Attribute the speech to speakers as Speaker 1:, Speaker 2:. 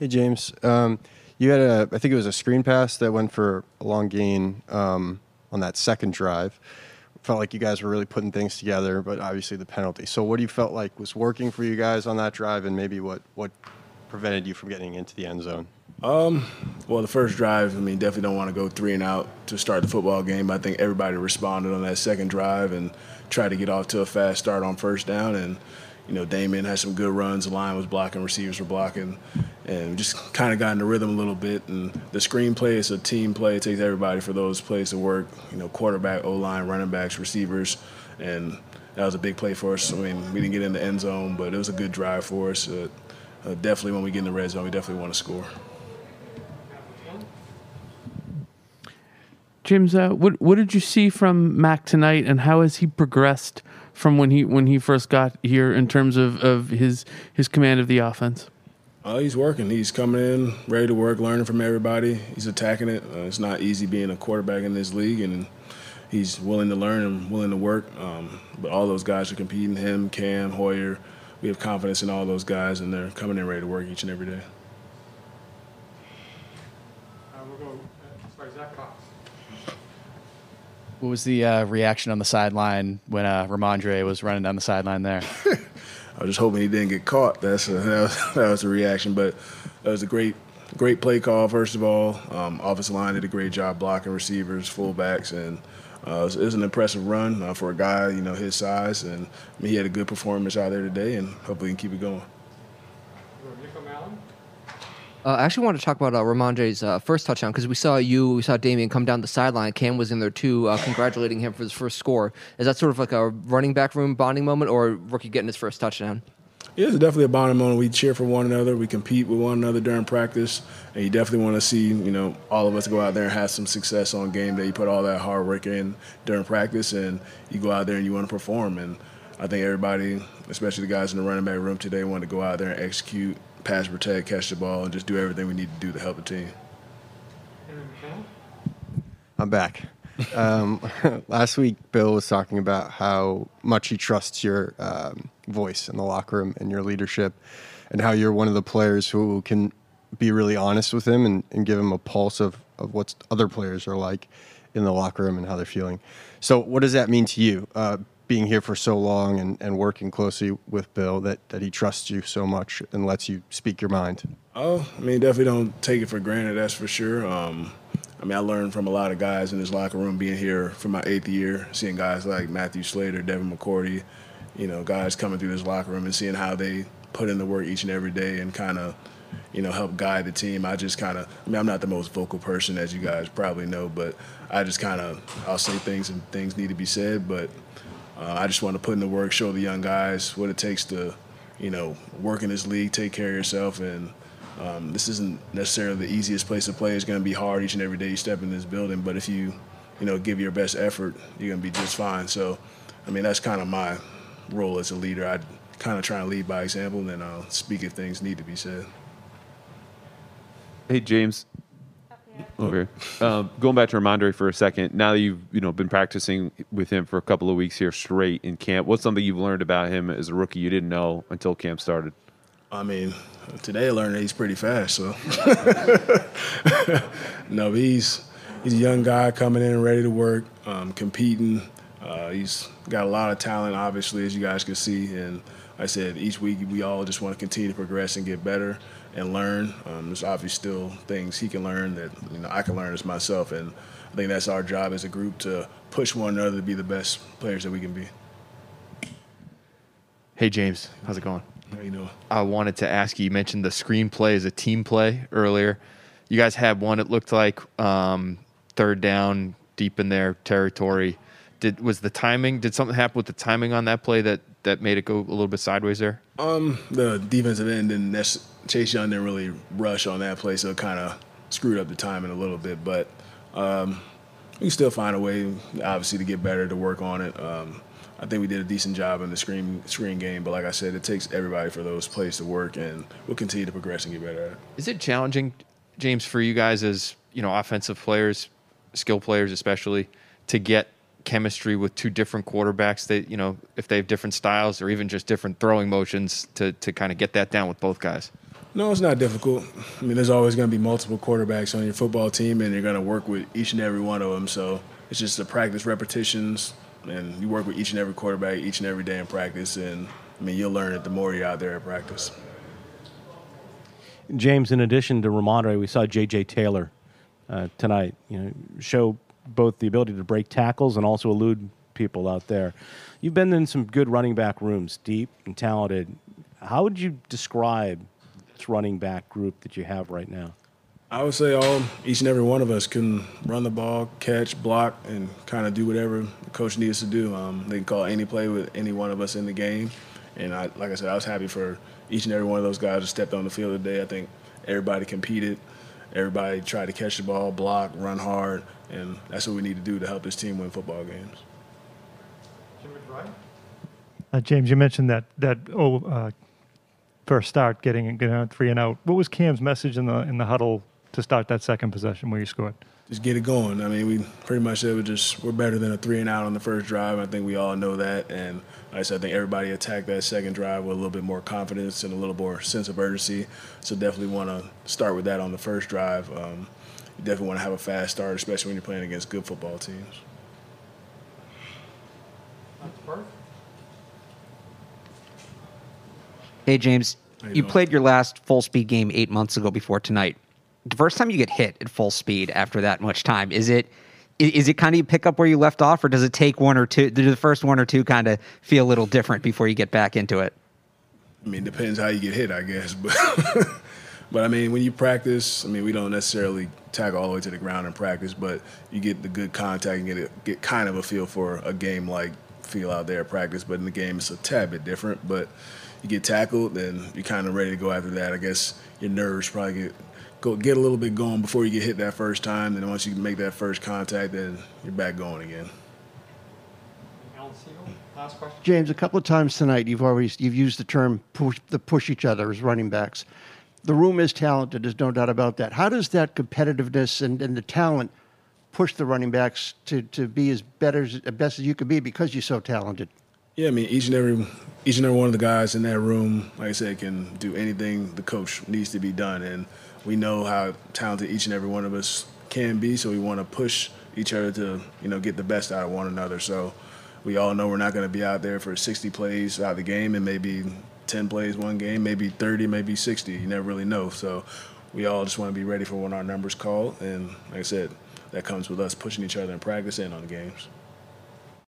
Speaker 1: Hey, James. Um, you had a, I think it was a screen pass that went for a long gain um, on that second drive. Felt like you guys were really putting things together, but obviously the penalty. So, what do you felt like was working for you guys on that drive, and maybe what what prevented you from getting into the end zone?
Speaker 2: Um, well, the first drive, I mean, definitely don't want to go three and out to start the football game. I think everybody responded on that second drive and tried to get off to a fast start on first down. And, you know, Damien had some good runs. The line was blocking, receivers were blocking, and just kind of got in the rhythm a little bit. And the screenplay is a team play. It takes everybody for those plays to work. You know, quarterback, O line, running backs, receivers, and that was a big play for us. I mean, we didn't get in the end zone, but it was a good drive for us. Uh, uh, definitely, when we get in the red zone, we definitely want to score.
Speaker 3: James, uh, what what did you see from Mac tonight, and how has he progressed from when he when he first got here in terms of, of his his command of the offense?
Speaker 2: Uh, he's working. He's coming in ready to work, learning from everybody. He's attacking it. Uh, it's not easy being a quarterback in this league, and he's willing to learn and willing to work. Um, but all those guys are competing. Him, Cam, Hoyer. We have confidence in all those guys, and they're coming in ready to work each and every day.
Speaker 4: What was the uh, reaction on the sideline when uh, Rhamondre was running down the sideline there?
Speaker 2: I was just hoping he didn't get caught. That's a, that, was, that was the reaction. But that was a great, great play call. First of all, um, offensive line did a great job blocking receivers, fullbacks, and uh, it, was, it, was, an impressive run uh, for a guy you know his size. And I mean, he had a good performance out there today, and hopefully he can keep it going.
Speaker 5: Uh, I actually want to talk about uh, Rhamondre's uh, first touchdown because we saw you, we saw Damien come down the sideline. Cam was in there too, uh, congratulating him for his first score. Is that sort of like a running back room bonding moment, or rookie getting his first touchdown?
Speaker 2: Yeah, it's definitely a bonding moment. We cheer for one another. We compete with one another during practice, and you definitely want to see you know all of us go out there and have some success on game day. You put all that hard work in during practice, and you go out there and you want to perform. And I think everybody, especially the guys in the running back room today, want to go out there and execute pass protect, catch the ball, and just do everything we need to do to help the team.
Speaker 1: I'm back. Um, last week, Bill was talking about how much he trusts your um, voice in the locker room and your leadership, and how you're one of the players who can be really honest with him and, and give him a pulse of, of what other players are like in the locker room and how they're feeling. So, what does that mean to you? Uh, being here for so long and, and working closely with Bill that, that he trusts you so much and lets you speak your mind?
Speaker 2: Oh, I mean, definitely don't take it for granted, that's for sure. Um, I mean, I learned from a lot of guys in this locker room being here for my eighth year, seeing guys like Matthew Slater, Devin McCourty, you know, guys coming through this locker room and seeing how they put in the work each and every day and kind of, you know, help guide the team. I just kind of, I mean, I'm not the most vocal person, as you guys probably know, but I just kind of, I'll say things and things need to be said, but uh, I just want to put in the work, show the young guys what it takes to, you know, work in this league, take care of yourself, and um, this isn't necessarily the easiest place to play. It's going to be hard each and every day you step in this building, but if you, you know, give your best effort, you're going to be just fine. So, I mean, that's kind of my role as a leader. I kind of try and lead by example, and then I'll speak if things need to be said.
Speaker 6: Hey, James, Okay. Um, going back to Rhamondre for a second, now that you've you know been practicing with him for a couple of weeks here straight in camp, what's something you've learned about him as a rookie you didn't know until camp started?
Speaker 2: I mean, today I learned that he's pretty fast. So no, he's he's a young guy coming in ready to work, um, competing. Uh, he's got a lot of talent, obviously, as you guys can see. And I said each week we all just want to continue to progress and get better and learn. Um, there's obviously still things he can learn that you know I can learn as myself, and I think that's our job as a group to push one another to be the best players that we can be.
Speaker 7: Hey James, how's it going?
Speaker 2: How you doing?
Speaker 7: I wanted to ask you. You mentioned the screenplay as a team play earlier. You guys had one. It looked like um, third down, deep in their territory. Did was the timing? Did something happen with the timing on that play that that made it go a little bit sideways there?
Speaker 2: Um, the defensive end didn't Chase Young didn't really rush on that play, so it kind of screwed up the timing a little bit. But um, we can still find a way, obviously, to get better to work on it. Um, I think we did a decent job in the screen screen game, but like I said, it takes everybody for those plays to work, and we'll continue to progress and get better at it.
Speaker 7: Is it challenging, James, for you guys as you know offensive players, skill players especially, to get chemistry with two different quarterbacks that you know if they have different styles or even just different throwing motions to to kind of get that down with both guys
Speaker 2: No, it's not difficult. I mean, there's always going to be multiple quarterbacks on your football team, and you're going to work with each and every one of them. So it's just the practice repetitions, and you work with each and every quarterback each and every day in practice. And I mean, you'll learn it the more you're out there at practice.
Speaker 8: James, in addition to Rhamondre, we saw J.J. Taylor uh, tonight. You know, show both the ability to break tackles and also elude people out there. You've been in some good running back rooms, deep and talented. How would you describe this running back group that you have right now?
Speaker 2: I would say all each and every one of us can run the ball, catch, block, and kind of do whatever the coach needs to do. Um, they can call any play with any one of us in the game, and I, like I said, I was happy for each and every one of those guys that stepped on the field today. I think everybody competed, everybody tried to catch the ball, block, run hard, and that's what we need to do to help this team win football games.
Speaker 9: Uh, James, you mentioned that that oh uh, first start getting getting out three and out. What was Cam's message in the in the huddle to start that second possession where you scored?
Speaker 2: Just get it going. I mean, we pretty much said we just we're better than a three and out on the first drive. I think we all know that, and like I said, I think everybody attacked that second drive with a little bit more confidence and a little more sense of urgency. So definitely want to start with that on the first drive. Um, you definitely want to have a fast start, especially when you're playing against good football teams.
Speaker 10: Hey, James,
Speaker 2: you
Speaker 10: you, played your last full speed game eight months ago before tonight. The first time you get hit at full speed after that much time, is it is it kind of you pick up where you left off, or does it take one or two? Do the first one or two kind of feel a little different before you get back into it?
Speaker 2: I mean, it depends how you get hit, I guess. But but I mean, when you practice, I mean, we don't necessarily tackle all the way to the ground in practice, but you get the good contact and get a, get kind of a feel for a game like feel out there at practice. But in the game, it's a tad bit different. But you get tackled, then you're kind of ready to go after that. I guess your nerves probably get go get a little bit going before you get hit that first time. Then once you make that first contact, then you're back going again.
Speaker 11: James, a couple of times tonight you've always you've used the term push the push each other as running backs. The room is talented, there's no doubt about that. How does that competitiveness and, and the talent push the running backs to, to be as better as best as you could be because you're so talented?
Speaker 2: Yeah, I mean, each and every each and every one of the guys in that room, like I said, can do anything the coach needs to be done, and we know how talented each and every one of us can be. So we want to push each other to you know get the best out of one another. So we all know we're not going to be out there for 60 plays out of the game, and maybe 10 plays one game, maybe 30, maybe 60. You never really know. So we all just want to be ready for when our numbers call, and like I said, that comes with us pushing each other in practice and on the games.